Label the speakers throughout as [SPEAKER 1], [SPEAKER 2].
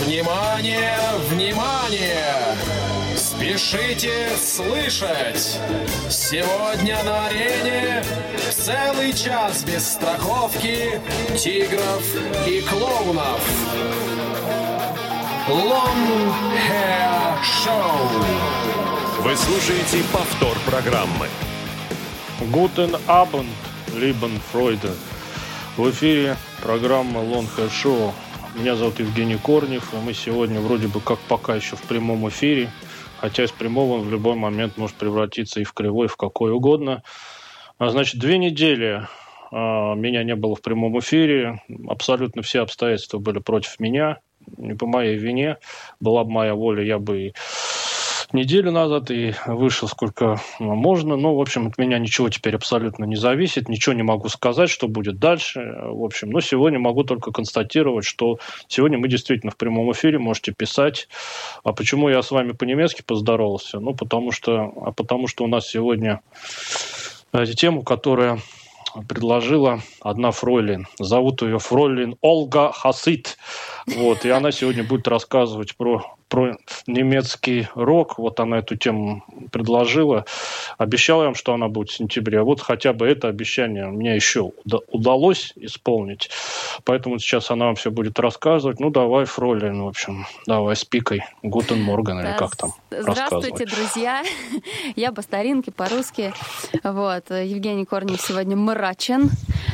[SPEAKER 1] Внимание, внимание! Спешите слышать! Сегодня на арене целый час без страховки тигров и клоунов. Long Hair Show.
[SPEAKER 2] Вы слушаете повтор программы.
[SPEAKER 3] Guten Abend, lieben Freude. В эфире программа Long Hair Show. Меня зовут Евгений Корнев, и мы сегодня вроде бы как пока еще в прямом эфире, хотя из прямого он в любой момент может превратиться и в кривой, в какой угодно. А, значит, две недели а, меня не было в прямом эфире, абсолютно все обстоятельства были против меня, не по моей вине. Была бы моя воля, я бы и неделю назад и вышел сколько можно. Ну, в общем, от меня ничего теперь абсолютно не зависит, ничего не могу сказать, что будет дальше. В общем, но сегодня могу только констатировать, что сегодня мы действительно в прямом эфире, можете писать. А почему я с вами по-немецки поздоровался? Ну, потому что, а потому что у нас сегодня э, тему, которая предложила одна фройлин. Зовут ее фройлин Ольга Хасит. Вот, и она сегодня будет рассказывать про про немецкий рок. Вот она эту тему предложила. Обещала вам, что она будет в сентябре. Вот хотя бы это обещание мне еще удалось исполнить. Поэтому сейчас она вам все будет рассказывать. Ну, давай, Фролин, в общем, давай с пикой. Гутен Морган или как там
[SPEAKER 4] Здравствуйте, друзья. Я по старинке, по-русски. Вот. Евгений Корнев сегодня мрачен.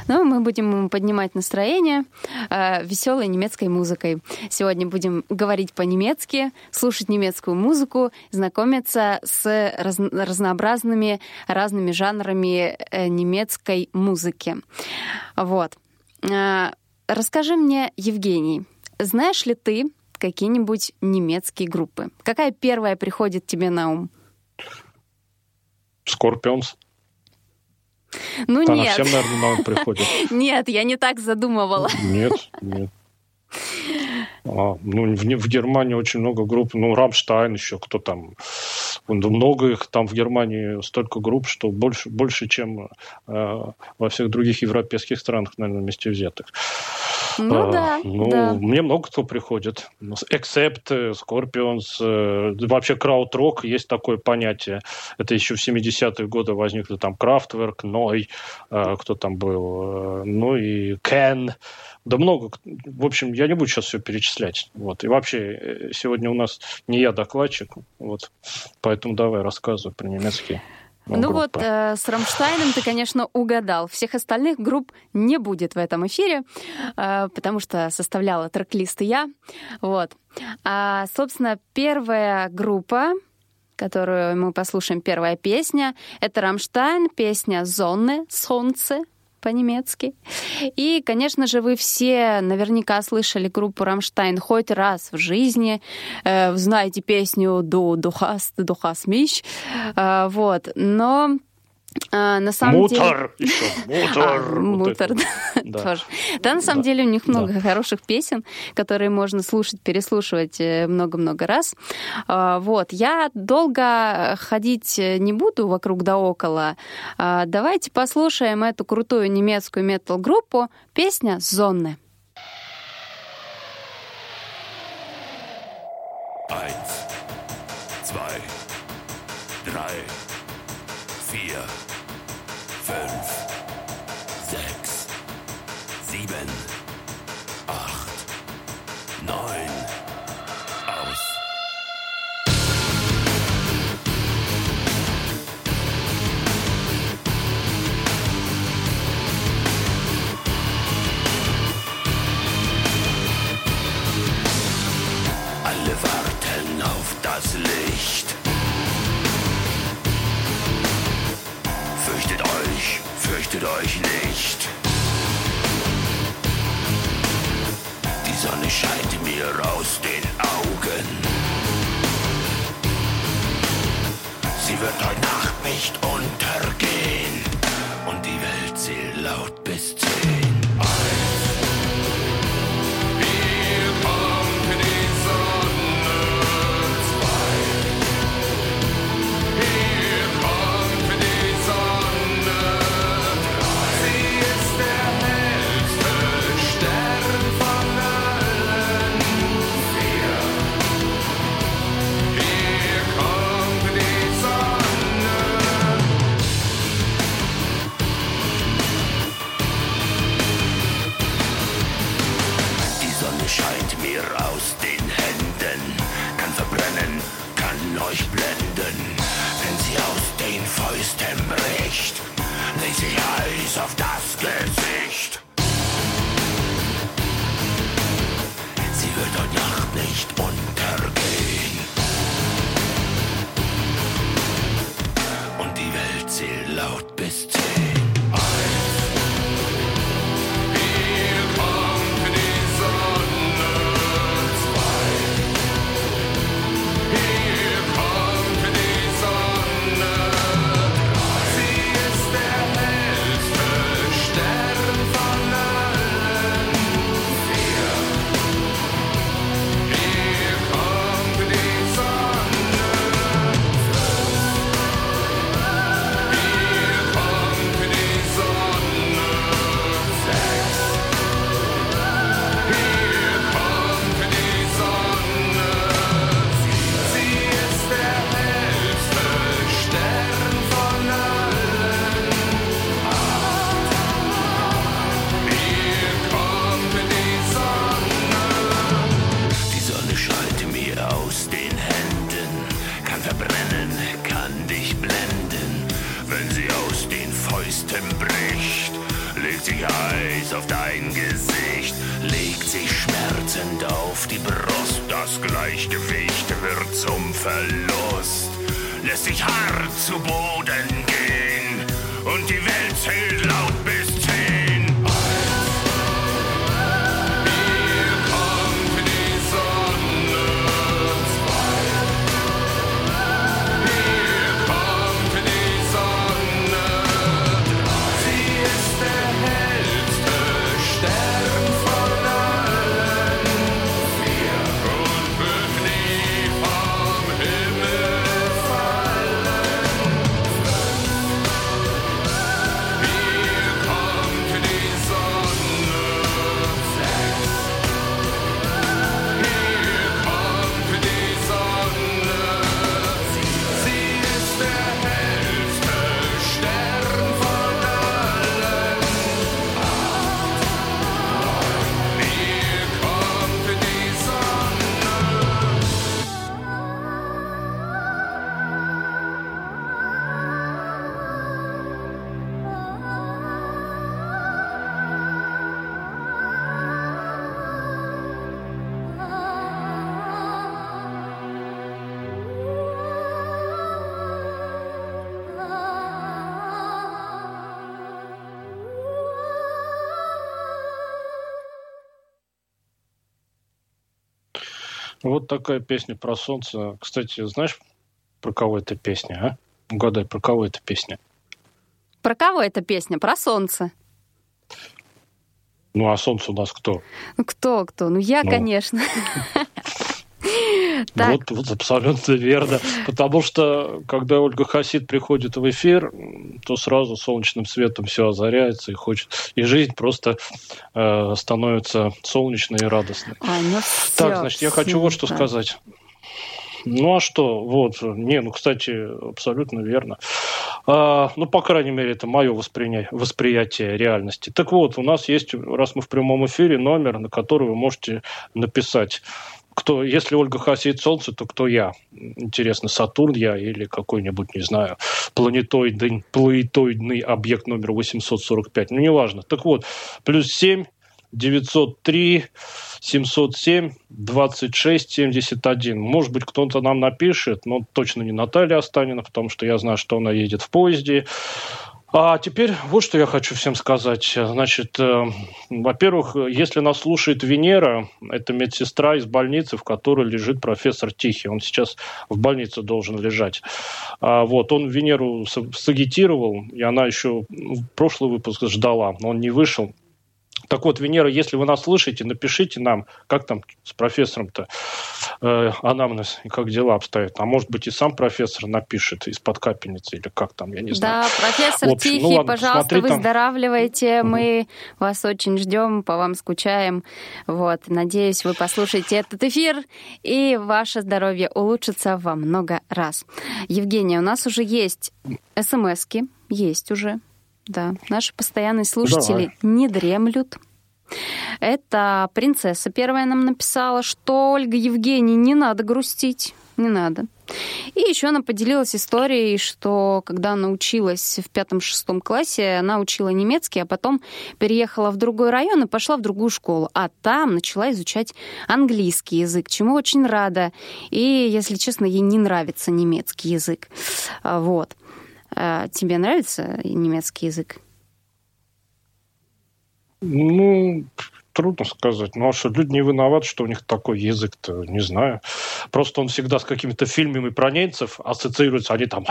[SPEAKER 4] Но мы будем поднимать настроение э, веселой немецкой музыкой. Сегодня будем говорить по-немецки, слушать немецкую музыку, знакомиться с раз, разнообразными разными жанрами э, немецкой музыки. Вот. Э, расскажи мне, Евгений, знаешь ли ты какие-нибудь немецкие группы? Какая первая приходит тебе на ум?
[SPEAKER 3] Скорпионс.
[SPEAKER 4] Ну
[SPEAKER 3] Она
[SPEAKER 4] нет.
[SPEAKER 3] всем, наверное, на ум приходит.
[SPEAKER 4] Нет, я не так задумывала.
[SPEAKER 3] Нет, нет. А, ну, в, в Германии очень много групп. Ну, Рамштайн еще, кто там. Много их там в Германии столько групп, что больше, больше чем э, во всех других европейских странах, наверное, вместе взятых.
[SPEAKER 4] Ну
[SPEAKER 3] а,
[SPEAKER 4] да,
[SPEAKER 3] ну,
[SPEAKER 4] да.
[SPEAKER 3] Мне много кто приходит. Except, Scorpions, э, вообще крауд-рок, есть такое понятие. Это еще в 70-е годы возникли там Kraftwerk, Ной, э, кто там был, э, ну и Ken, да много. В общем, я не буду сейчас все перечислять. Вот. И вообще, э, сегодня у нас не я докладчик, вот. поэтому давай рассказывай про немецкие
[SPEAKER 4] ну
[SPEAKER 3] группы.
[SPEAKER 4] вот э, с Рамштайном ты, конечно, угадал. Всех остальных групп не будет в этом эфире, э, потому что составляла трек-листы я. Вот. А, собственно, первая группа, которую мы послушаем, первая песня, это Рамштайн, песня «Sonne», «Солнце», по-немецки. И, конечно же, вы все наверняка слышали группу «Rammstein» хоть раз в жизни, э, знаете песню «Du, du hast, du hast mich», э, вот. Но а, на самом
[SPEAKER 3] Мутор
[SPEAKER 4] деле...
[SPEAKER 3] еще, мутор.
[SPEAKER 4] А,
[SPEAKER 3] вот
[SPEAKER 4] мутор, да,
[SPEAKER 3] Да.
[SPEAKER 4] тоже. Да, на самом
[SPEAKER 3] Да.
[SPEAKER 4] деле у них
[SPEAKER 3] Да.
[SPEAKER 4] много хороших песен, которые можно слушать, переслушивать э, много-много раз. А, Вот. Я долго ходить не буду вокруг да около. А, Давайте послушаем эту крутую немецкую метал-группу. Песня «Зонны».
[SPEAKER 2] Eins, im Licht, nicht
[SPEAKER 5] sich Eis auf das Gesicht. Sie wird heute Nacht nicht unten. Eis auf dein Gesicht, legt sich schmerzend auf die Brust. Das Gleichgewicht wird zum Verlust, lässt sich hart zu Boden gehen. Und die Welt zählt laut
[SPEAKER 3] Вот такая песня про солнце. Кстати, знаешь, про кого эта песня, а? Угадай, про кого эта песня?
[SPEAKER 4] Про кого эта песня? Про солнце.
[SPEAKER 3] Ну, а солнце у нас кто?
[SPEAKER 4] Ну, кто, кто? Ну, я,
[SPEAKER 3] Ну.
[SPEAKER 4] конечно. Так,
[SPEAKER 3] Вот, вот абсолютно верно. Потому что, когда Ольга Хасид приходит в эфир, то сразу солнечным светом все озаряется и хочет. И жизнь просто э, становится солнечной и радостной.
[SPEAKER 4] Ай, ну
[SPEAKER 3] Так,
[SPEAKER 4] всё,
[SPEAKER 3] значит, я хочу вот что сказать. Ну а что, вот, не, ну, кстати, абсолютно верно. А, ну, по крайней мере, это мое восприня- восприятие реальности. Так вот, у нас есть, раз мы в прямом эфире, номер, на который вы можете написать. Кто, если Ольга Хасид Солнце, то кто я? Интересно, Сатурн я или какой-нибудь, не знаю, планетоидный, планетоидный объект номер 845. Ну, неважно. Так вот, плюс 7 903 707 26 71. Может быть, кто-то нам напишет, но точно не Наталья Останина, потому что я знаю, что она едет в поезде. А теперь вот что я хочу всем сказать. Значит, э, во-первых, если нас слушает Венера, это медсестра из больницы, в которой лежит профессор Тихий. Он сейчас в больнице должен лежать. А, вот, он Венеру сагитировал, и она еще в прошлый выпуск ждала, но он не вышел. Так вот, Венера, если вы нас слышите, напишите нам, как там с профессором-то э, анамнез и как дела обстоят. А может быть, и сам профессор напишет из-под капельницы или как там, я не знаю.
[SPEAKER 4] Да, профессор
[SPEAKER 3] общем, ну
[SPEAKER 4] Тихий,
[SPEAKER 3] ладно,
[SPEAKER 4] пожалуйста,
[SPEAKER 3] смотри там.
[SPEAKER 4] выздоравливайте. Мы вас очень ждем, по вам скучаем. Вот, надеюсь, вы послушаете этот эфир, и ваше здоровье улучшится во много раз. Евгения, у нас уже есть смски, есть уже. Да, наши постоянные слушатели не дремлют. Это принцесса первая нам написала, что Ольга Евгений, не надо грустить, не надо.
[SPEAKER 5] И еще она поделилась историей, что когда она училась в пятом-шестом классе, она учила немецкий, а потом переехала в другой район и пошла в другую школу. А там начала изучать английский язык, чему очень рада. И, если честно, ей не нравится немецкий язык. Вот. А тебе нравится немецкий язык?
[SPEAKER 3] Ну, трудно сказать. Ну, а что, люди не виноваты, что у них такой язык-то, не знаю. Просто он всегда с какими-то фильмами про немцев ассоциируется. Они там,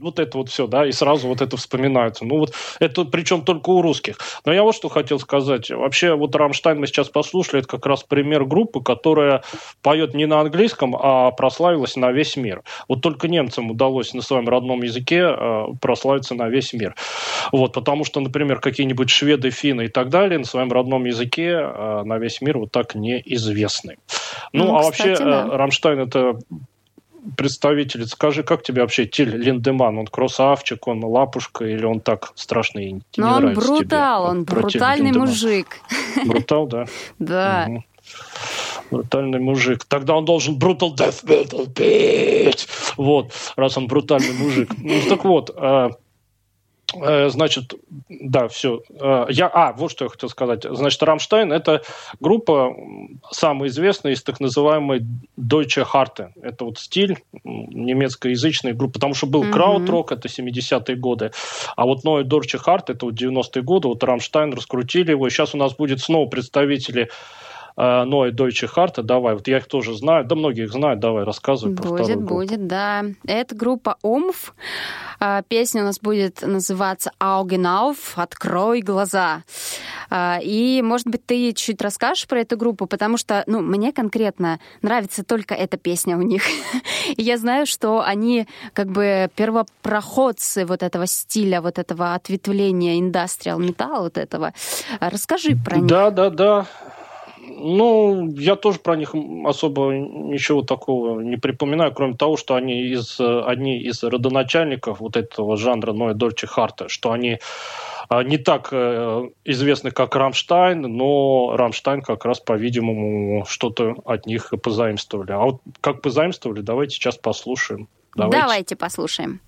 [SPEAKER 3] вот это вот все, да, и сразу вот это вспоминается. Ну, вот это причем только у русских. Но я вот что хотел сказать. Вообще, вот Рамштайн мы сейчас послушали, это как раз пример группы, которая поет не на английском, а прославилась на весь мир. Вот только немцам удалось на своем родном языке э, прославиться на весь мир. Вот, потому что, например, какие-нибудь шведы, финны и так далее своем родном языке э, на весь мир вот так неизвестны. Ну, ну а вообще да. Э, Рамштайн это представитель, скажи, как тебе вообще Тиль Линдеман? Он кроссавчик, он лапушка или он так страшный и не
[SPEAKER 5] Ну, он брутал, тебе? он брутальный мужик.
[SPEAKER 3] Брутал, да?
[SPEAKER 5] Да.
[SPEAKER 3] Брутальный мужик. Тогда он должен brutal death metal петь. Вот, раз он брутальный мужик. Ну, так вот, Э, значит, да, все. Э, я, а, вот что я хотел сказать. Значит, Рамштайн – это группа, самая известная из так называемой Deutsche Harte. Это вот стиль немецкоязычной группы, потому что был mm-hmm. краудрок, это 70-е годы, а вот Neue Deutsche Harte, это вот 90-е годы, вот Рамштайн раскрутили его, сейчас у нас будет снова представители но и Deutsche Harte, давай, вот я их тоже знаю, да многие их знают, давай, рассказывай
[SPEAKER 5] про Будет, будет, да. Это группа Омф. А, песня у нас будет называться auf, открой глаза. А, и, может быть, ты чуть расскажешь про эту группу, потому что, ну, мне конкретно нравится только эта песня у них. И я знаю, что они как бы первопроходцы вот этого стиля, вот этого ответвления industrial metal вот этого. Расскажи про них.
[SPEAKER 3] Да, да, да. Ну, я тоже про них особо ничего такого не припоминаю, кроме того, что они из, одни из родоначальников вот этого жанра Neue Deutsche Härte, что они а, не так э, известны, как Рамштайн, но Рамштайн как раз, по-видимому, что-то от них позаимствовали. А вот как позаимствовали, давайте сейчас послушаем.
[SPEAKER 5] Давайте, давайте послушаем.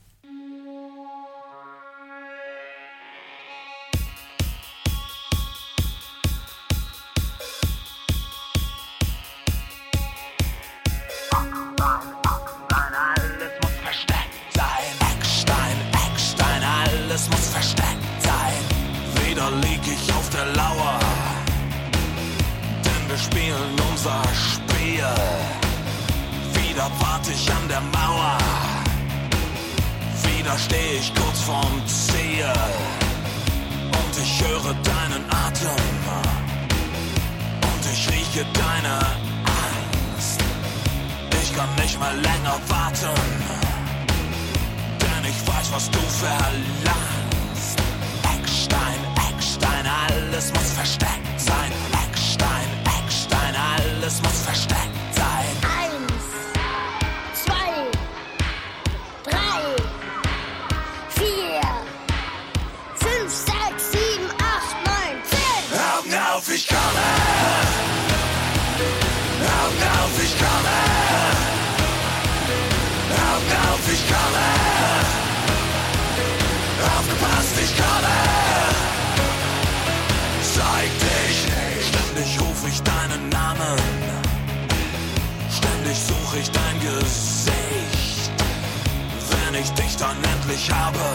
[SPEAKER 6] Farbe.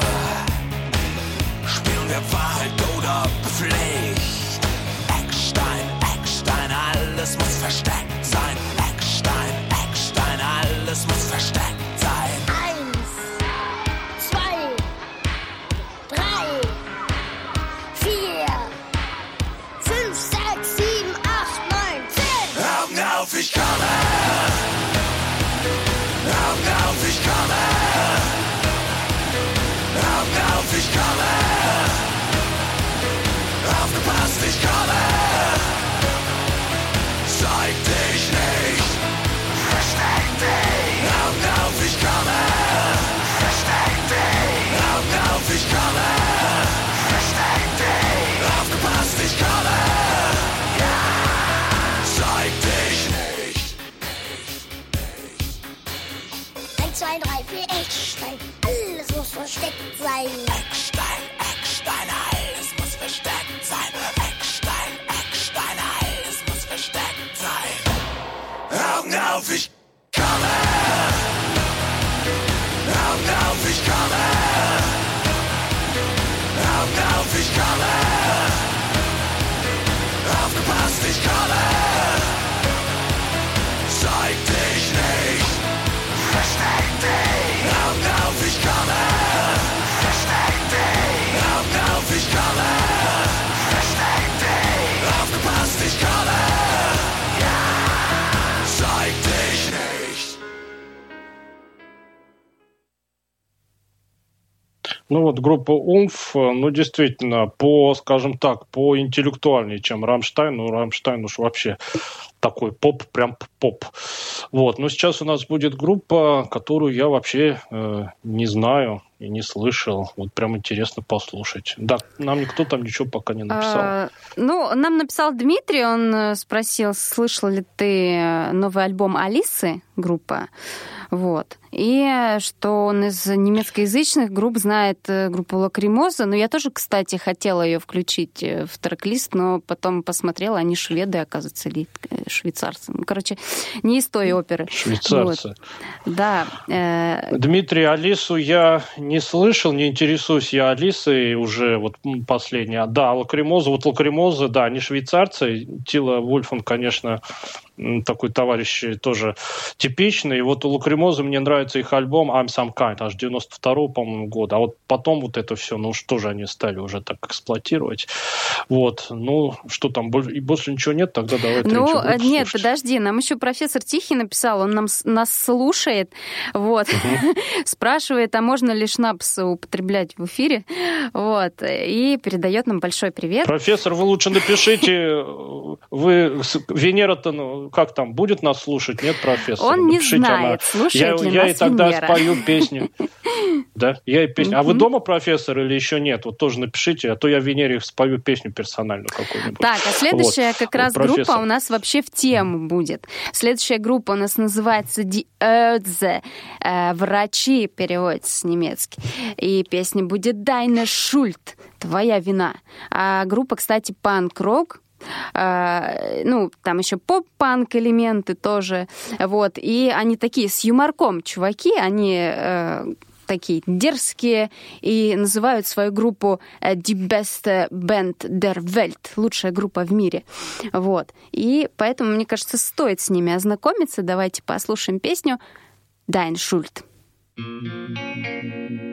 [SPEAKER 6] Spielen wir Wahrheit oder Pflicht?
[SPEAKER 5] Eckstein, Eckstein, alles muss versteckt. Sein. Eckstein, Eckstein, alles muss versteckt sein. Eckstein, Eckstein, alles muss versteckt sein. Augen auf, ich komme! Augen auf, ich komme! Augen auf, ich komme! Aufgepasst, ich komme!
[SPEAKER 3] Ну вот группа Oomph, э, ну действительно, по, скажем так, по интеллектуальнее, чем Рамштайн. Ну, Рамштайн уж вообще такой поп, прям поп. Вот. Но сейчас у нас будет группа, которую я вообще э, не знаю и не слышал. Вот прям интересно послушать. Да, нам никто там ничего пока не написал.
[SPEAKER 4] А, ну, нам написал Дмитрий, он э, спросил, слышал ли ты э, новый альбом Алисы, группа. Вот. И что он из немецкоязычных групп знает э, группу Лакримоза. Ну, я тоже, кстати, хотела ее включить э, в трек-лист, но потом посмотрела, они шведы, оказывается, э, швейцарцы. Ну, короче, не из той оперы.
[SPEAKER 3] Швейцарцы.
[SPEAKER 4] Вот. Да. э,
[SPEAKER 3] Дмитрий, Алису я не слышал, не интересуюсь я Алисой уже вот последняя. Да, Лакримоза, вот Лакримоза, да, они швейцарцы. Тило Вольфф, он, конечно, такой товарищ тоже типичный. И вот у Лакримоза мне нравится их альбом Einsamkeit, аж 92 по-моему, года. А вот потом вот это все, ну что же они стали уже так эксплуатировать. Вот, ну что там, и больше ничего нет, тогда давай
[SPEAKER 4] Ну, нет,
[SPEAKER 3] слушать.
[SPEAKER 4] подожди, нам еще профессор Тихий написал, он нам, нас слушает, вот, спрашивает, а можно ли шнапс употреблять в эфире, вот, и передает нам большой привет.
[SPEAKER 3] Профессор, вы лучше напишите, вы с- Венера-то, ну, как там, будет нас слушать? Нет, профессор?
[SPEAKER 4] Он не
[SPEAKER 3] Напишите,
[SPEAKER 4] знает,
[SPEAKER 3] я,
[SPEAKER 4] слушает ли
[SPEAKER 3] я и
[SPEAKER 4] нас
[SPEAKER 3] тогда
[SPEAKER 4] Венера.
[SPEAKER 3] спою песню. Да, я и песню. А вы дома, профессор, или еще нет? Вот тоже напишите, а то я Венере спою песню персональную какую-нибудь.
[SPEAKER 4] Так, а следующая
[SPEAKER 3] Вот.
[SPEAKER 4] как раз
[SPEAKER 3] Профессор.
[SPEAKER 4] группа у нас вообще в тему будет. Следующая группа у нас называется Die Ärzte. Э, Врачи переводится с немецки. И песня будет Deine Schuld. Твоя вина. А группа, кстати, панк-рок. А, ну, там еще поп-панк элементы тоже. Вот. И они такие с юморком чуваки. Они э, такие дерзкие и называют свою группу э, Die beste Band der Welt, лучшая группа в мире. Вот. И поэтому, мне кажется, стоит с ними ознакомиться. Давайте послушаем песню Dein Schuld.
[SPEAKER 7] Hast du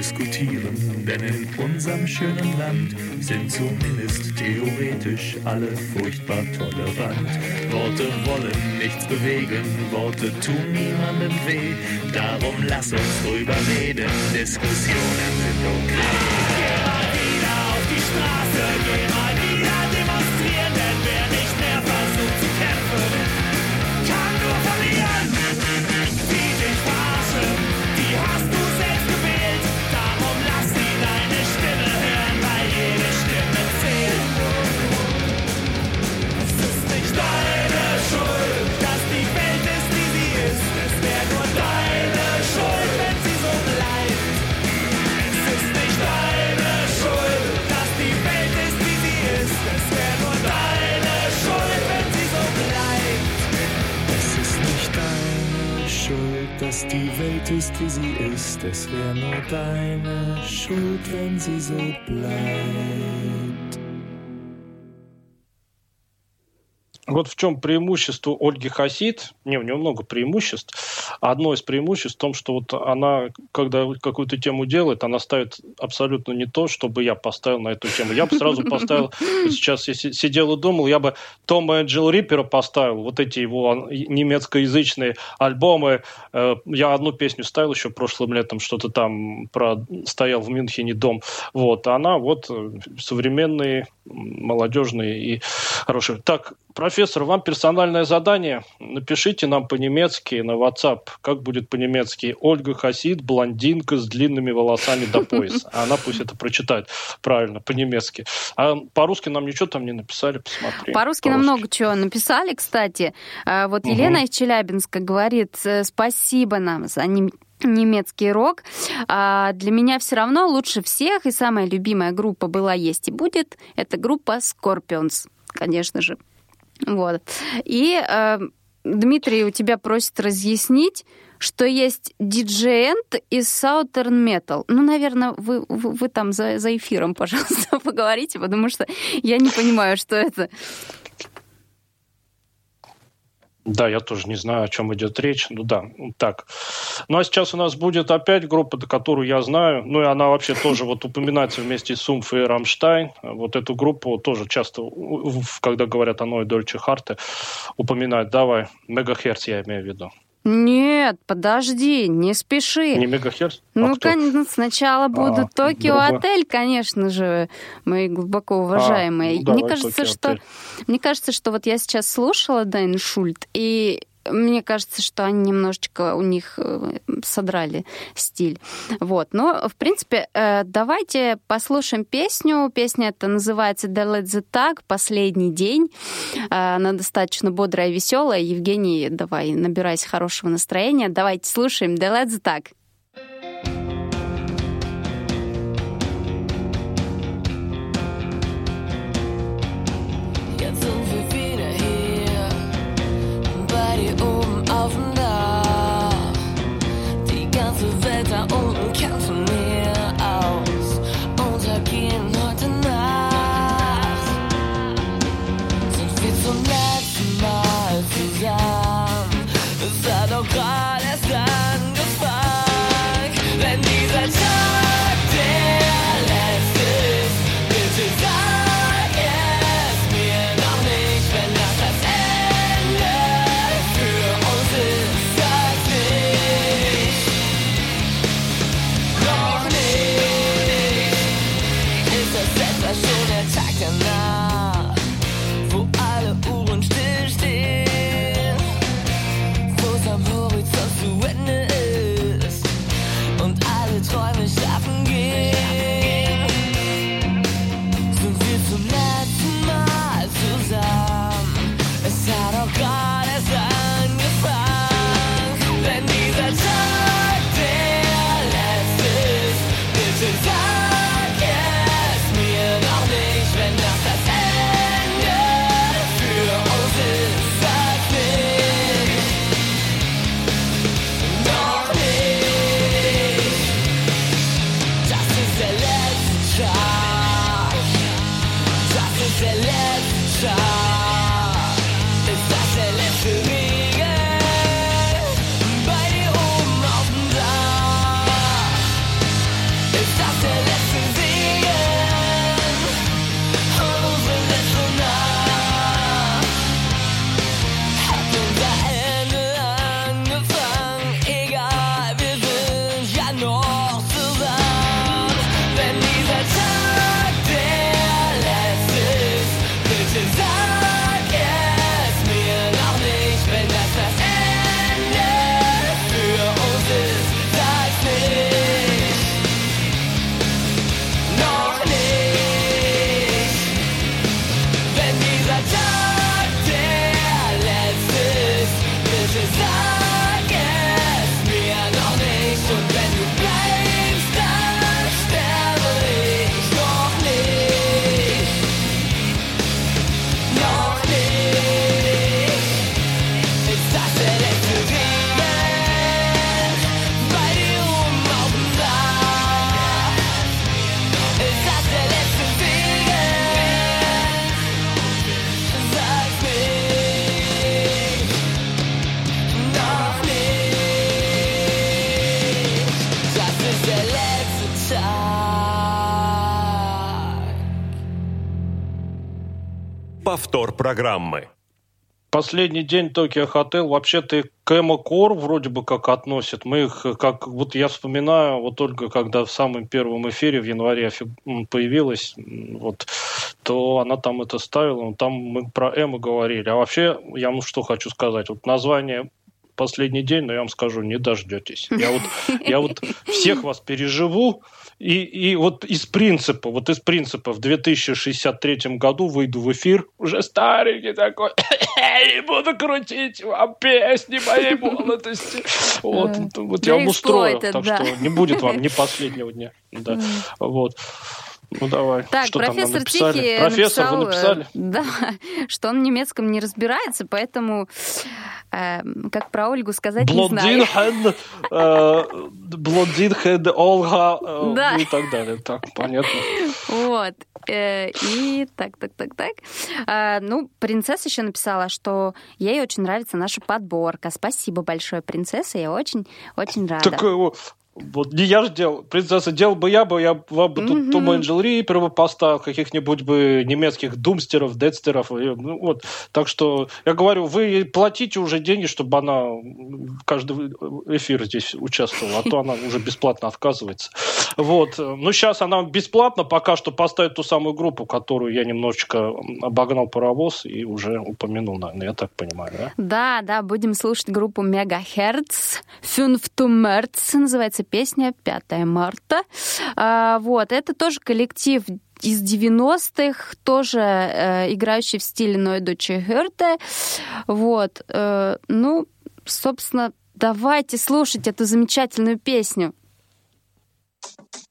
[SPEAKER 7] diskutieren, denn in unserem schönen Land sind zumindest theoretisch alle furchtbar tolerant. Worte wollen nichts bewegen, Worte tun niemandem weh, darum lass uns drüber reden, Diskussionen sind okay. Geh mal wieder auf die Straße, geh mal die Welt ist, wie sie ist. Es wäre nur deine Schuld, wenn sie so bleibt.
[SPEAKER 3] Вот в чем преимущество Ольги Хасид. Не, у нее много преимуществ. Одно из преимуществ в том, что вот она, когда какую-то тему делает, она ставит абсолютно не то, чтобы я поставил на эту тему. Я бы сразу поставил, сейчас я си- сидел и думал, я бы Тома Энджел Риппера поставил, вот эти его немецкоязычные альбомы. Э, Я одну песню ставил еще прошлым летом, что-то там про стоял в Мюнхене дом. Вот, а она вот э, современные, молодежные и хорошие. Так, профессор, вам персональное задание. Напишите нам по-немецки на WhatsApp, как будет по-немецки. Ольга Хасид, блондинка с длинными волосами до пояса. Она пусть это прочитает правильно, по-немецки. А по-русски нам ничего там не написали, посмотри.
[SPEAKER 4] По-русски нам много чего написали, кстати. А, Вот. Елена из Челябинска говорит, э, спасибо нам за нем- немецкий рок. А для меня все равно лучше всех и самая любимая группа была, есть и будет. Это группа Scorpions, конечно же. Вот. И э, Дмитрий у тебя просит разъяснить, что есть диджей-энд и Southern Metal. Ну, наверное, вы, вы, вы там за, за эфиром, пожалуйста, поговорите, потому что я не понимаю, что это.
[SPEAKER 3] Да, я тоже не знаю, о чем идет речь. Ну да, так. Ну а сейчас у нас будет опять группа, которую я знаю. Ну и она вообще тоже вот упоминается вместе с Oomph и Рамштайн. Вот эту группу тоже часто, когда говорят о Neue Deutsche Härte, упоминают. Давай, Мегахерц я имею в виду.
[SPEAKER 4] Нет, подожди, не спеши.
[SPEAKER 3] Не Мегахерц? а
[SPEAKER 4] Ну,
[SPEAKER 3] кто?
[SPEAKER 4] конечно, сначала будут
[SPEAKER 3] А,
[SPEAKER 4] Токио
[SPEAKER 3] другой.
[SPEAKER 4] Отель, конечно же, мои глубоко уважаемые.
[SPEAKER 3] ну, давай,
[SPEAKER 4] мне кажется,
[SPEAKER 3] Токио
[SPEAKER 4] что
[SPEAKER 3] Отель.
[SPEAKER 4] мне кажется, что вот я сейчас слушала Дайн Шульт, и мне кажется, что они немножечко у них э, содрали стиль. Вот. Но, в принципе, э, давайте послушаем песню. Песня эта называется «The Let the Tag», «Последний день». Э, Она достаточно бодрая и веселая. Евгений, давай, набирайся хорошего настроения. Давайте слушаем «The Let the Tag».
[SPEAKER 8] Повтор программы.
[SPEAKER 3] Последний день Токио Хотел вообще-то и к Эмо-Кор вроде бы как относят. Мы их, как вот я вспоминаю, вот только когда в самом первом эфире в январе появилась, вот, то она там это ставила, ну, там мы про Эмо говорили. А вообще, я вам что хочу сказать, вот название последний день, но я вам скажу, не дождетесь. Я вот, я вот всех вас переживу, и, и вот из принципа, вот из принципа в 2063 году выйду в эфир, уже старенький такой, и буду крутить вам песни моей молодости. Вот, вот я вам устрою, так что не будет вам ни последнего дня. Да, вот. Ну давай.
[SPEAKER 4] Так,
[SPEAKER 3] что там
[SPEAKER 4] профессор
[SPEAKER 3] написали?
[SPEAKER 4] Тихий
[SPEAKER 3] Профессор,
[SPEAKER 4] написал,
[SPEAKER 3] вы написали?
[SPEAKER 4] э, да, что он в немецком не разбирается, поэтому, э, как про Ольгу сказать, не знаю.
[SPEAKER 3] Блондинхен, э, блондинхен, Олга, э,
[SPEAKER 4] Да.
[SPEAKER 3] ну и так далее. Так, понятно.
[SPEAKER 4] Вот. Э, И так, так, так, так. А, Ну, принцесса еще написала, что ей очень нравится наша подборка. Спасибо большое, принцесса. Я очень, очень рада.
[SPEAKER 3] Так, э, вот не я же делал. Принцесса, делал бы я бы, я вам бы тут
[SPEAKER 4] Мгм.
[SPEAKER 3] Том Энджел Риппер бы поставил, каких-нибудь бы немецких думстеров, дедстеров. и, Ну, вот. Так что, я говорю, вы платите уже деньги, чтобы она каждый эфир здесь участвовала, а то она уже бесплатно отказывается. Вот. Ну, сейчас она бесплатно пока что поставит ту самую группу, которую я немножечко обогнал паровоз и уже упомянул, наверное, я так понимаю, да?
[SPEAKER 4] Да, да, будем слушать группу Мегахерц. März называется песня 5 марта. А, вот, это тоже коллектив из 90-х, тоже э, играющий в стиле Neue Deutsche Härte. Вот, э, ну, собственно, давайте слушать эту замечательную песню.
[SPEAKER 2] Siehst du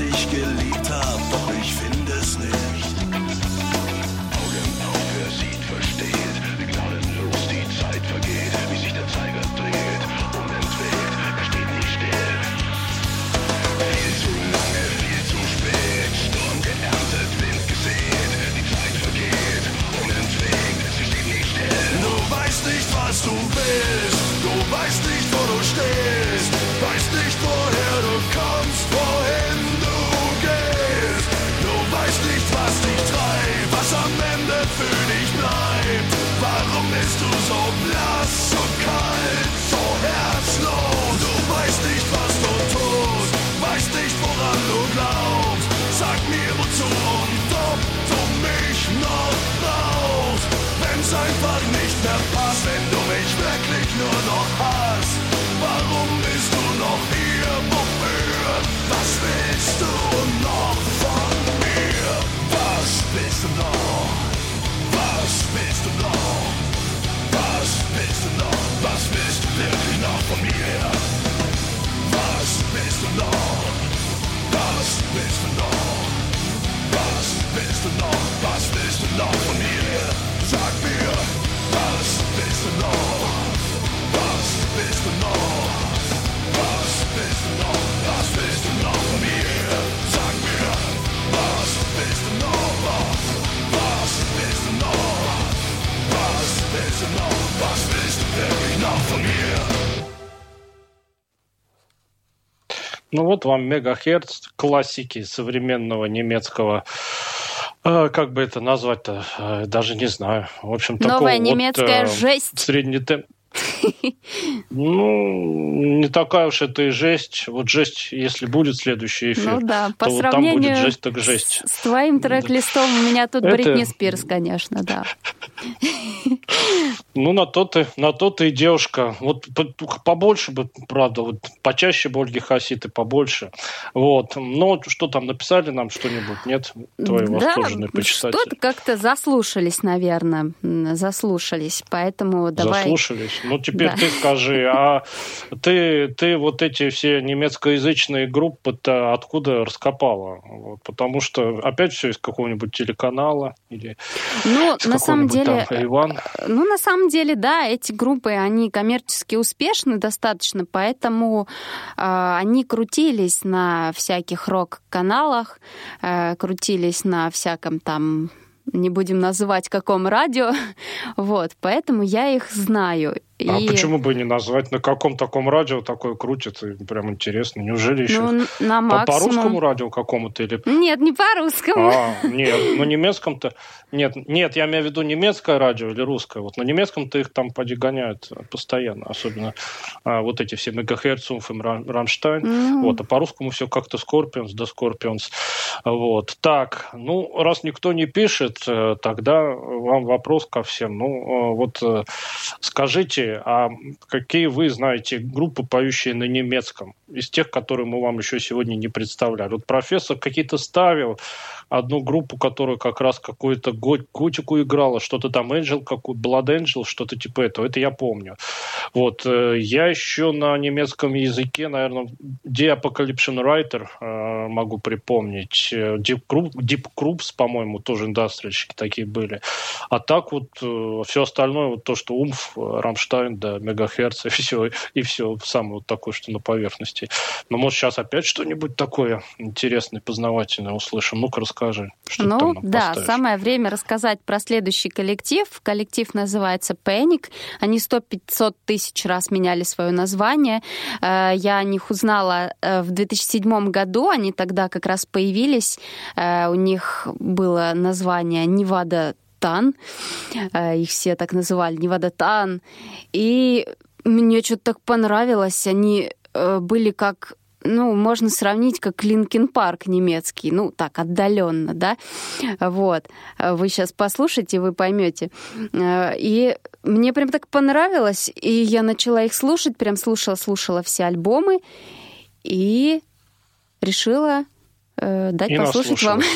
[SPEAKER 2] ich geliebt hab, doch ich finde es nicht. Augen auf, wer sieht, versteht, gnadenlos die Zeit vergeht, wie sich der Zeiger dreht, unentwegt, er steht nicht still. Viel zu lange, viel zu spät, Sturm geerntet, Wind gesät, die Zeit vergeht, unentwegt, sie steht nicht still. Du weißt nicht, was du willst, du weißt nicht, wo stehst. Wenn's einfach nicht mehr passt, wenn du mich wirklich nur noch hast. Warum bist du noch hier? Wofür? Was willst du noch von mir? Was willst du noch? Was willst du noch? Was willst du noch? Was willst du wirklich noch von mir? Was willst du noch? Was willst du noch? Was willst du noch? Was willst du noch von mir?
[SPEAKER 3] Ну вот вам мегахерц классики современного немецкого. Э, как бы это назвать-то? Э, даже не знаю. В общем,
[SPEAKER 4] Новая
[SPEAKER 3] вот,
[SPEAKER 4] немецкая
[SPEAKER 3] э,
[SPEAKER 4] жесть.
[SPEAKER 3] Средний темп. Ну, не такая уж это и жесть. Вот жесть, если будет следующий эфир,
[SPEAKER 4] Ну да, по
[SPEAKER 3] то вот там
[SPEAKER 4] сравнению
[SPEAKER 3] будет жесть так жесть.
[SPEAKER 4] с твоим трек-листом у меня тут
[SPEAKER 3] Это-
[SPEAKER 4] Бритни Спирс, конечно, да.
[SPEAKER 3] Ну, на то ты, на то ты и девушка. Вот по- побольше бы, правда, вот почаще бы Ольги Хаситы, побольше. Вот. Но что там, написали нам что-нибудь? Нет? Твои
[SPEAKER 4] да,
[SPEAKER 3] восторженные почитатели.
[SPEAKER 4] что-то как-то заслушались, наверное, заслушались, поэтому давай...
[SPEAKER 3] Заслушались. Ну, теперь
[SPEAKER 4] Да.
[SPEAKER 3] ты скажи, а ты, ты вот эти все немецкоязычные группы-то откуда раскопала? Вот, потому что опять все из какого-нибудь телеканала или
[SPEAKER 4] Ну,
[SPEAKER 3] с
[SPEAKER 4] на самом деле,
[SPEAKER 3] там Иван?
[SPEAKER 4] Ну, на самом деле, да, эти группы, они коммерчески успешны достаточно, поэтому э, они крутились на всяких рок-каналах, э, крутились на всяком там не будем называть каком радио, вот, поэтому я их знаю.
[SPEAKER 3] А
[SPEAKER 4] И,
[SPEAKER 3] почему бы не назвать? На каком таком радио такое крутится? Прям интересно. Неужели еще
[SPEAKER 4] Ну, на
[SPEAKER 3] по, по русскому
[SPEAKER 4] максимум.
[SPEAKER 3] радио какому-то или
[SPEAKER 4] Нет, не по-русскому.
[SPEAKER 3] А, нет, ну немецком-то... Нет, нет, я имею в виду немецкое радио или русское. Вот на немецком-то их там поди гоняют постоянно. Особенно а, вот эти все Мегахерц, и Рамштайн.
[SPEAKER 4] Ну,
[SPEAKER 3] Вот, а по-русскому все как-то Скорпионс, да Скорпионс. Вот. Так, ну, раз никто не пишет, э, тогда вам вопрос ко всем. Ну, э, вот э, а какие вы знаете группы, поющие на немецком? Из тех, которые мы вам еще сегодня не представляли. Вот профессор какие-то ставил, одну группу, которая как раз какую-то го- готику играла, что-то там Engel, какой Blutengel, что-то типа этого. Это я помню. Вот. э, Я еще на немецком языке, наверное, Die Apokalyptischen Reiter э, могу припомнить. Э, Die Krupp, Die Krupps, по-моему, тоже индастриальщики такие были. А так вот все остальное, вот то, что Oomph, э, Рамштайн, да, Мегахерц, и все, и все самое вот такое, что на поверхности. Но может сейчас опять что-нибудь такое интересное, познавательное услышим. Ну-ка расскажи, что ты там
[SPEAKER 4] Ну,
[SPEAKER 3] нам
[SPEAKER 4] да,
[SPEAKER 3] поставишь.
[SPEAKER 4] самое время рассказать про следующий коллектив. Коллектив называется Panic. Они 100-500 тысяч раз меняли свое название. Э, Я о них узнала э, в 2007 году. Они тогда как раз появились. Э, У них было название Невада Тан. Э, Их все так называли Невада Тан. И мне что-то так понравилось. Они э, были как ну, можно сравнить как Линкин Парк немецкий, ну, так, отдаленно, да, вот. Вы сейчас послушайте, вы поймете. Э, И мне прям так понравилось, и я начала их слушать, прям слушала, слушала все альбомы, и решила э, дать
[SPEAKER 3] И
[SPEAKER 4] послушать вам.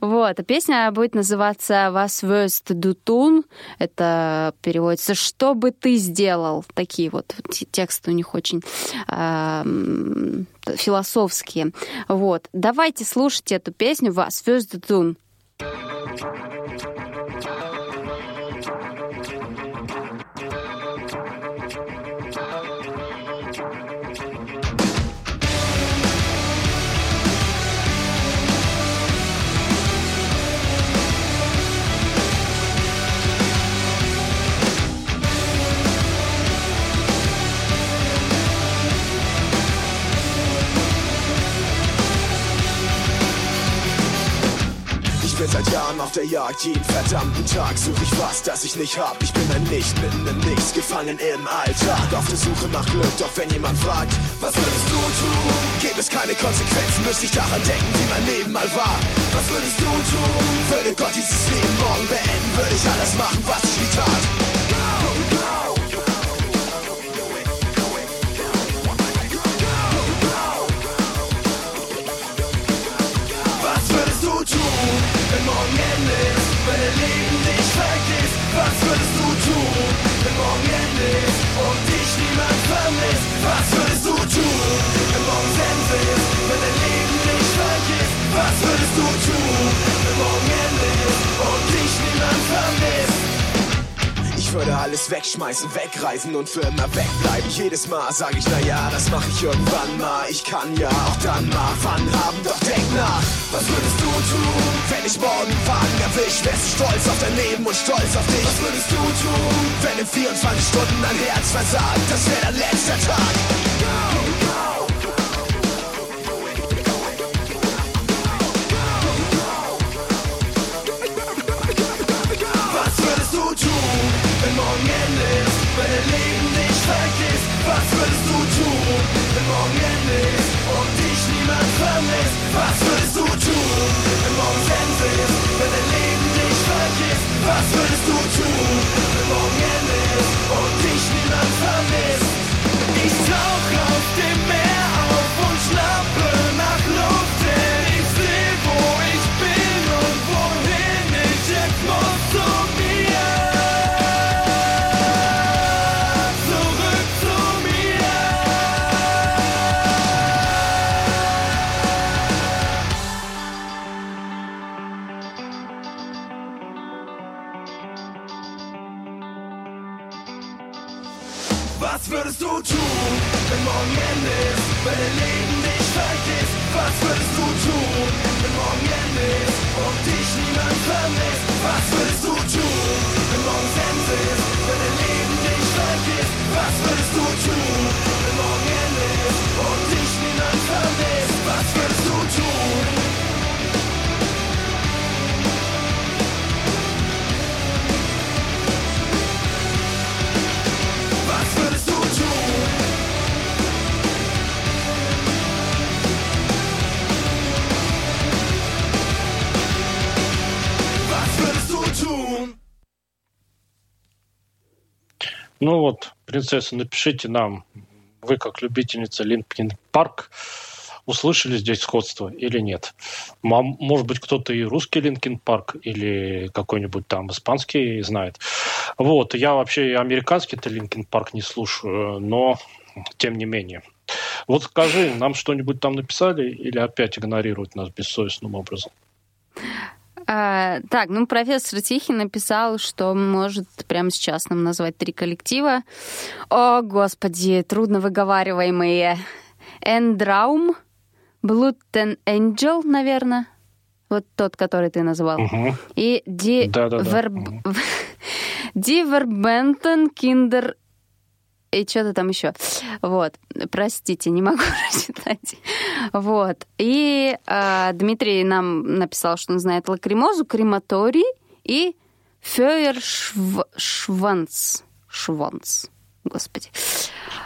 [SPEAKER 4] Вот, а песня будет называться «Was wirst du tun?» Это переводится «Что бы ты сделал?» Такие вот тексты у них очень м, философские. Вот, давайте слушать эту песню «Was wirst du tun?»
[SPEAKER 9] Seit Jahren auf der Jagd. Jeden verdammten Tag suche ich was, das ich nicht hab. Ich bin ein Licht mitten im Nichts, gefangen im Alltag. Auf der Suche nach Glück, doch wenn jemand fragt, was würdest du tun? Gibt es keine Konsequenzen, müsste ich daran denken, wie mein Leben mal war. Was würdest du tun? Würde Gott dieses Leben morgen beenden, würde ich alles machen, was ich nie tat. Was würdest du tun, wenn morgen ist, wenn dein Leben dich vergisst? Was würdest du tun, wenn morgen ist und dich niemand vermisst? Was würdest du tun, würde alles wegschmeißen, wegreisen und für immer wegbleiben. Jedes Mal sag ich, na ja, das mach ich irgendwann mal. Ich kann ja auch dann mal Fun haben, doch denk nach. Was würdest du tun, wenn ich morgen Wagen erwisch? Wärst du stolz auf dein Leben und stolz auf dich? Was würdest du tun, wenn in 24 Stunden dein Herz versagt? Das wäre dein letzter Tag. Morgen Ende ist, wenn dein Leben dich vergisst? Was würdest du tun, wenn morgen Ende ist und dich niemand vermisst? Was würdest du tun, tun, wenn morgen ist, wenn dein Leben dich vergisst? Was würdest du tun, wenn morgen ist und dich niemand vermisst? Was würdest du tun,
[SPEAKER 3] Ну вот, принцесса, напишите нам, вы как любительница Линкин Парк, услышали здесь сходство или нет? Может быть, кто-то и русский Линкин Парк или какой-нибудь там испанский знает. Вот, я вообще и американский-то Линкин Парк не слушаю, но тем не менее. Вот скажи, нам что-нибудь там написали или опять игнорируют нас бессовестным образом?
[SPEAKER 4] А, так, ну, профессор Тихий написал, что может прямо сейчас нам назвать три коллектива. О, господи, трудно выговариваемые. Endraum, Blutengel, наверное. Вот тот, который ты назвал.
[SPEAKER 3] Мгм.
[SPEAKER 4] И Die Verb... Verbannten Kinder и что-то там еще. Вот. Простите, не могу прочитать. Вот. И а, Дмитрий нам написал, что он знает Лакримозу, крематорий и фёершванц. Шванц. Господи.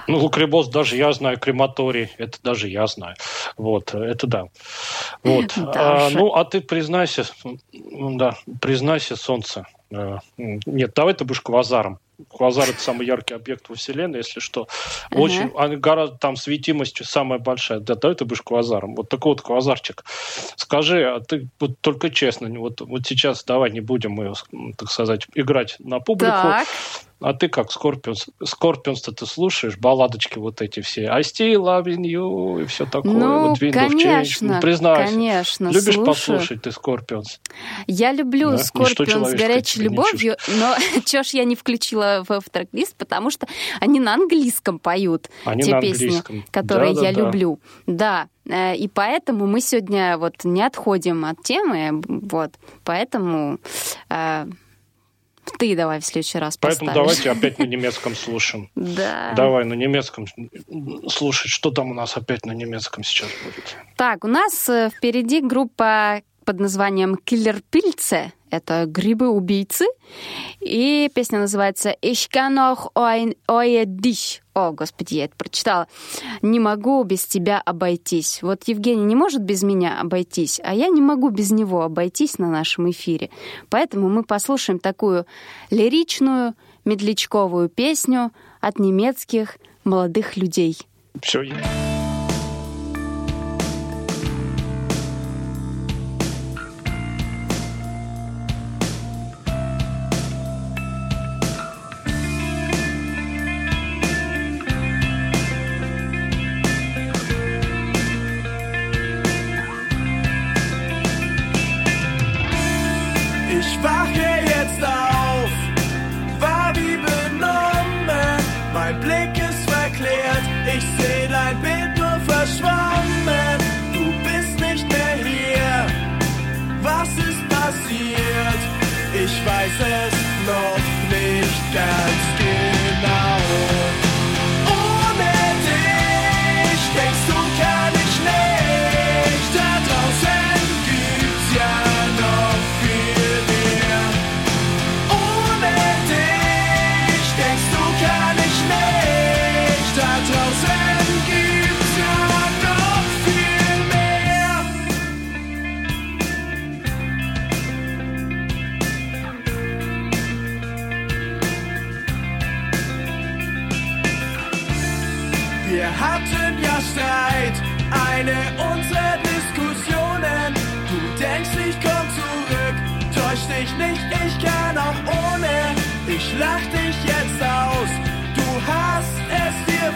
[SPEAKER 3] Ну, лакрибоз даже я знаю, крематорий, это даже я знаю. Вот, это да. Вот. А, ну, а ты признайся, да, признайся, солнце. Э, м, Нет, давай ты будешь квазаром. Квазар это самый яркий объект во Вселенной, если что. Очень, а гораздо там светимостью самая большая. Да, давай ты будешь квазаром. Вот такой вот квазарчик. Скажи, а ты вот только честно, вот, вот сейчас давай не будем мы, так сказать, играть на публику.
[SPEAKER 4] Так.
[SPEAKER 3] А ты как, Скорпионс? Скорпионс-то ты слушаешь, балладочки вот эти все. I still loving you и все такое.
[SPEAKER 4] Ну,
[SPEAKER 3] вот Wind
[SPEAKER 4] конечно,
[SPEAKER 3] Ну, признайся.
[SPEAKER 4] конечно,
[SPEAKER 3] Любишь
[SPEAKER 4] слушаю.
[SPEAKER 3] послушать ты Скорпионс?
[SPEAKER 4] Я люблю
[SPEAKER 3] Да?
[SPEAKER 4] нежно
[SPEAKER 3] Скорпионс
[SPEAKER 4] горячей любовью, но чё ж я не включила в, трек-лист, потому что они на английском поют
[SPEAKER 3] Они
[SPEAKER 4] те песни, которые я
[SPEAKER 3] Да-да-да.
[SPEAKER 4] люблю. Да, э, и поэтому мы сегодня вот не отходим от темы, вот, поэтому э, ты давай в следующий раз
[SPEAKER 3] Поэтому
[SPEAKER 4] поставишь.
[SPEAKER 3] давайте опять на немецком слушаем.
[SPEAKER 4] Да.
[SPEAKER 3] Давай на немецком слушать. Что там у нас опять на немецком сейчас будет?
[SPEAKER 4] Так, у нас э, впереди группа под названием «Киллер-пильце». Это грибы-убийцы. И песня называется «Ich kann auch euer dich». О, господи, я это прочитала. «Не могу без тебя обойтись». Вот Евгений не может без меня обойтись, а я не могу без него обойтись на нашем эфире. Поэтому мы послушаем такую лиричную, медлячковую песню от немецких молодых людей.
[SPEAKER 3] Все,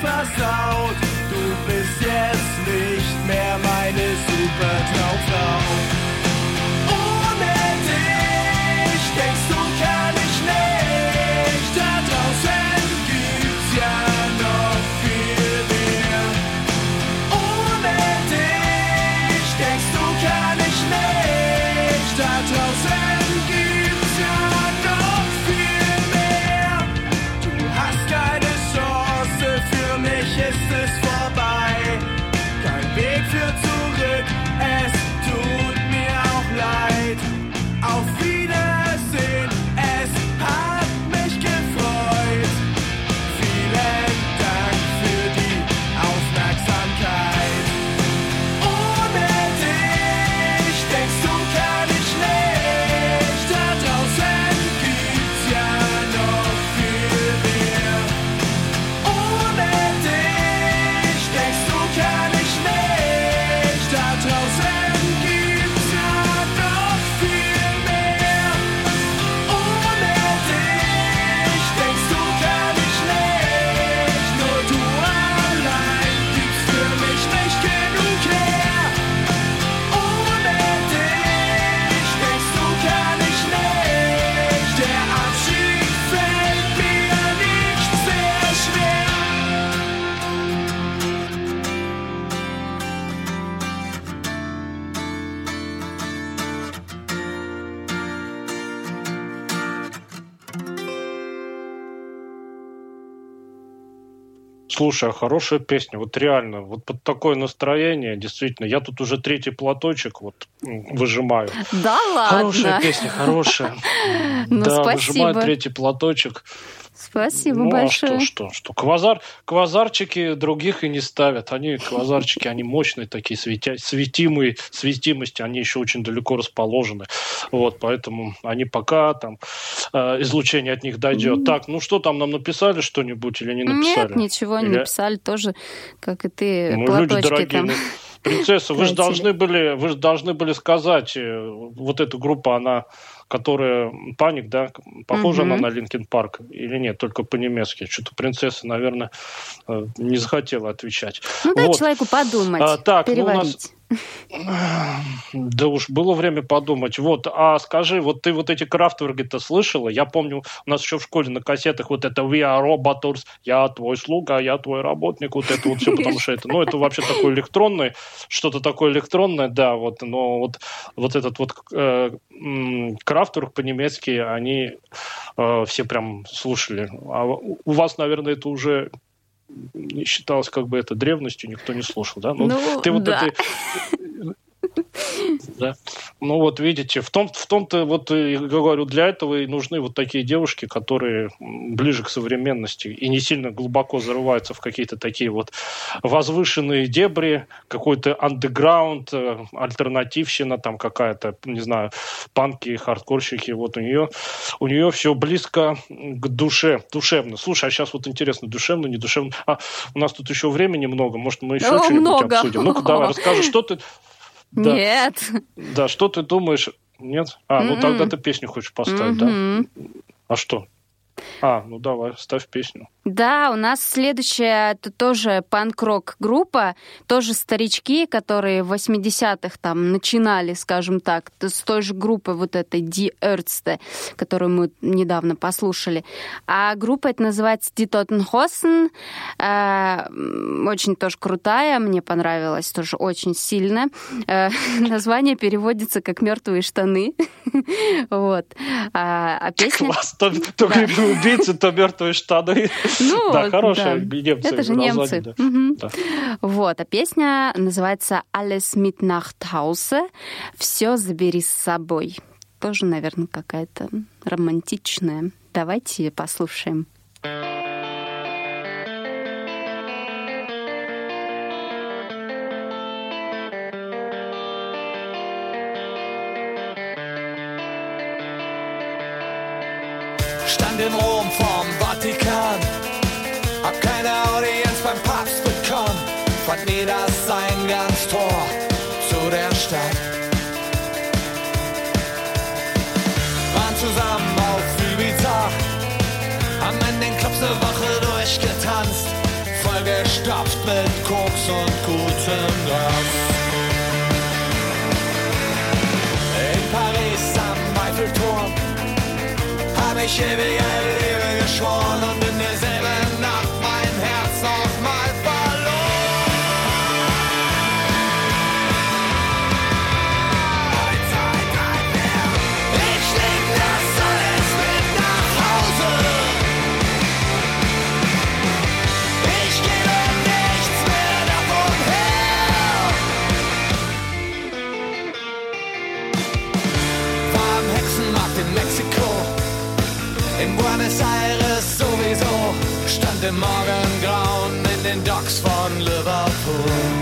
[SPEAKER 7] versaut. Du bist jetzt nicht mehr meine super
[SPEAKER 3] Слушай, а хорошая песня, вот реально, вот под такое настроение, действительно, я тут уже третий платочек вот выжимаю.
[SPEAKER 4] Да
[SPEAKER 3] Хорошая
[SPEAKER 4] ладно.
[SPEAKER 3] песня, хорошая.
[SPEAKER 4] Ну,
[SPEAKER 3] да,
[SPEAKER 4] спасибо.
[SPEAKER 3] выжимаю третий платочек.
[SPEAKER 4] Спасибо
[SPEAKER 3] ну,
[SPEAKER 4] большое.
[SPEAKER 3] а что, что, что? Квазар, квазарчики других и не ставят. Они, квазарчики, они мощные такие, светя, светимые, светимости, они еще очень далеко расположены. Вот, поэтому они пока там э, излучение от них дойдет. Так, ну что там нам написали что-нибудь или не написали?
[SPEAKER 4] Нет, ничего не
[SPEAKER 3] Или-
[SPEAKER 4] написали тоже, как и ты,
[SPEAKER 3] Ну, люди дорогие,
[SPEAKER 4] там.
[SPEAKER 3] ну, принцесса, вы же должны были, вы же должны были сказать, э, вот эта группа, она, которая Паник, да, похожа
[SPEAKER 4] Мгм.
[SPEAKER 3] она на Линкен Парк или нет, только по-немецки. Что-то принцесса, наверное, э, не захотела отвечать.
[SPEAKER 4] Ну, дай
[SPEAKER 3] Вот.
[SPEAKER 4] человеку подумать,
[SPEAKER 3] А, так, ну, у нас-
[SPEAKER 4] переварить.
[SPEAKER 3] Да уж было время подумать. Вот, а скажи, вот ты вот эти крафтверги-то слышала? Я помню, у нас еще в школе на кассетах вот это We are robots, я твой слуга, я твой работник, вот это вот все, потому что это, ну, это вообще такое электронное, что-то такое электронное, да, вот, но вот, вот этот вот э, крафтверк по-немецки, они э, все прям слушали. А у вас, наверное, это уже считалось как бы это древностью, никто не слушал, да?
[SPEAKER 4] Ну,
[SPEAKER 3] ты вот
[SPEAKER 4] да.
[SPEAKER 3] этой Да. Ну вот видите, в, том, в том-то, вот я говорю, для этого и нужны вот такие девушки, которые ближе к современности и не сильно глубоко зарываются в какие-то такие вот возвышенные дебри, какой-то андеграунд, э, альтернативщина там какая-то, не знаю, панки, хардкорщики, вот у нее, у нее все близко к душе, душевно. Слушай, а сейчас вот интересно, душевно, не душевно? А, у нас тут еще времени много, может, мы еще что-нибудь обсудим? Ну-ка, давай, расскажи, что ты... Да.
[SPEAKER 4] Нет.
[SPEAKER 3] Да, что ты думаешь? Нет? А, ну
[SPEAKER 4] М-м.
[SPEAKER 3] тогда ты песню хочешь поставить, да?
[SPEAKER 4] Мгм.
[SPEAKER 3] А что? А, ну давай, ставь песню.
[SPEAKER 4] Да, у нас следующая это тоже панк-рок группа, тоже старички, которые в 80-х там начинали, скажем так, с той же группы вот этой Die Ärzte, которую мы недавно послушали. А группа это называется Die Totenhosen, Э, очень тоже крутая, мне понравилась тоже очень сильно. Э, Название переводится как «Мертвые штаны». Вот. А а песня...
[SPEAKER 3] Класс, то, то убийцы, то мертвые штаны.
[SPEAKER 4] Ну,
[SPEAKER 3] да, хорошие
[SPEAKER 4] да.
[SPEAKER 3] немцы.
[SPEAKER 4] Это же немцы.
[SPEAKER 3] да.
[SPEAKER 4] Мгм.
[SPEAKER 3] Да.
[SPEAKER 4] Вот, а песня называется «Alles mit nach Hause», «Все забери с собой». Тоже, наверное, какая-то романтичная. Давайте послушаем.
[SPEAKER 5] Stand in Rom vorm Vatikan, hab keine Audienz beim Papst bekommen, fand nie das Eingangstor zu der Stadt. Waren zusammen auf Ibiza, haben in den Clubs eine Woche durchgetanzt, vollgestopft mit Koks und gutem Gras. siebie, ja, leven gewoon onder dezelfde stand im Morgengrauen in den Docks von Liverpool.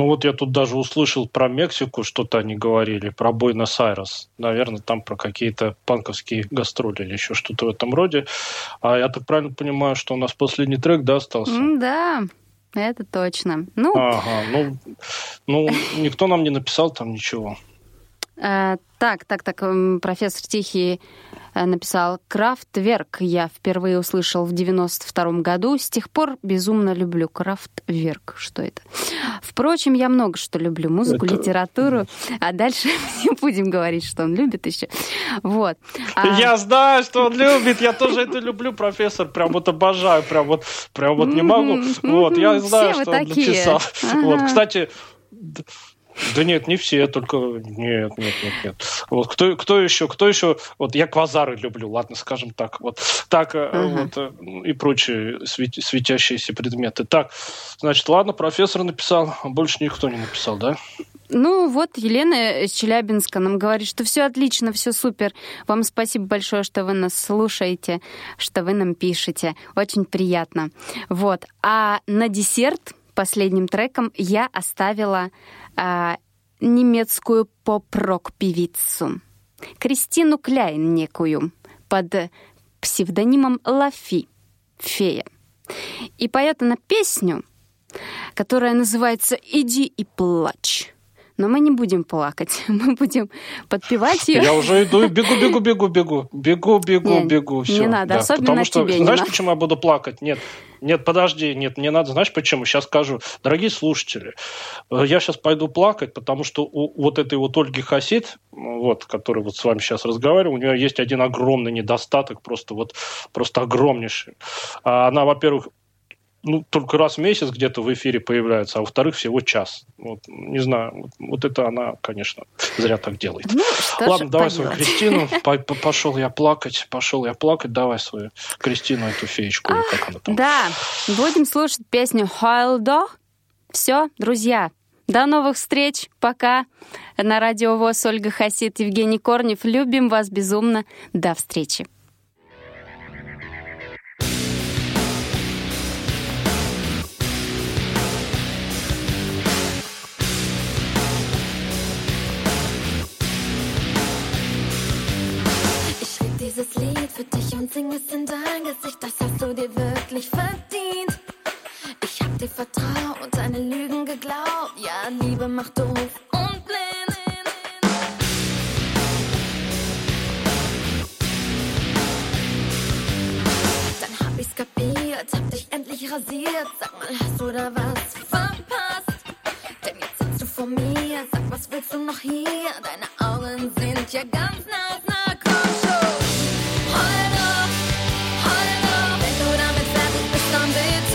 [SPEAKER 3] Ну вот я тут даже услышал про Мексику, что-то они говорили, про Буэнос-Айрес. Наверное, там про какие-то панковские гастроли или еще что-то в этом роде. А я так правильно понимаю, что у нас последний трек, да, остался?
[SPEAKER 4] Да, это точно. Ну,
[SPEAKER 3] Ага, ну, ну, никто нам не написал там ничего.
[SPEAKER 4] Э, так, так, так, м, профессор Тихий написал «Крафтверк» я впервые услышал в 92 году. С тех пор безумно люблю Крафтверк. Что это? Впрочем, я много что люблю. Музыку,
[SPEAKER 3] Это-
[SPEAKER 4] литературу. А дальше не будем говорить, что он любит еще. Вот. А,
[SPEAKER 3] Я знаю, что он любит, я тоже это люблю, профессор, прям вот обожаю, прям вот, прям вот не могу. Вот, я знаю, что он написал. Вот, кстати, да нет, не все, только нет, нет, нет, нет. Вот кто, кто еще, кто еще? Вот я квазары люблю, ладно, скажем так, вот так
[SPEAKER 4] Ага.
[SPEAKER 3] вот э, и прочие свет- светящиеся предметы. Так, значит, ладно, профессор написал, больше никто не написал, да?
[SPEAKER 4] Ну вот Елена из Челябинска нам говорит, что все отлично, все супер. Вам спасибо большое, что вы нас слушаете, что вы нам пишете. Очень приятно. Вот. А на десерт последним треком я оставила а, немецкую поп-рок певицу Кристину Кляйн некую под псевдонимом Лафи, фея. И поет она песню, которая называется «Иди и плачь». Но мы не будем плакать, мы будем подпевать ее.
[SPEAKER 3] Я уже иду бегу, бегу, бегу, бегу, бегу, бегу, бегу.
[SPEAKER 4] не надо, особенно
[SPEAKER 3] Потому что, знаешь, почему я буду плакать? Нет, нет, подожди, нет, не надо. Знаешь, почему? Сейчас скажу. Дорогие слушатели, э, я сейчас пойду плакать, потому что у вот этой вот Ольги Хасид, вот, которая вот с вами сейчас разговариваю, у нее есть один огромный недостаток, просто вот, просто огромнейший. А Она, во-первых, ну, только раз в месяц где-то в эфире появляется, а во-вторых, всего час. Вот, не знаю, вот, вот это она, конечно, зря так делает.
[SPEAKER 4] Ну,
[SPEAKER 3] Ладно, давай свою. Кристину. По- по- Пошел я плакать, пошел я плакать. Давай свою Кристину, эту феечку, или как она там.
[SPEAKER 4] Да, будем слушать песню «Хайлдо». Все, друзья, до новых встреч. Пока. На радио ВОЗ Ольга Хасид, Евгений Корнев. Любим вас безумно. До встречи.
[SPEAKER 10] Dieses Lied für dich und sing es in dein Gesicht, das hast du dir wirklich verdient. Ich hab dir vertraut, deine Lügen geglaubt. Ja, Liebe macht doof und blind. Dann hab ich's kapiert, hab dich endlich rasiert. Sag mal, hast du da was verpasst? Denn jetzt sitzt du vor mir, sag, was willst du noch hier? Deine Augen sind ja ganz nass, na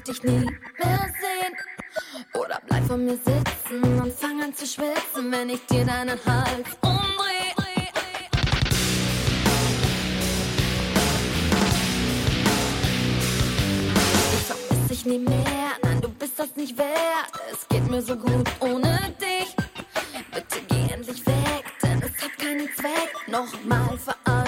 [SPEAKER 10] ich dich nie mehr sehen. Oder bleib vor mir sitzen und fang an zu schwitzen, wenn ich dir deinen Hals umdreh. Ich vermiss dich nie mehr, nein, du bist das nicht wert. Es geht mir so gut ohne dich. Bitte geh endlich weg, denn es hat keinen Zweck. Nochmal verarschst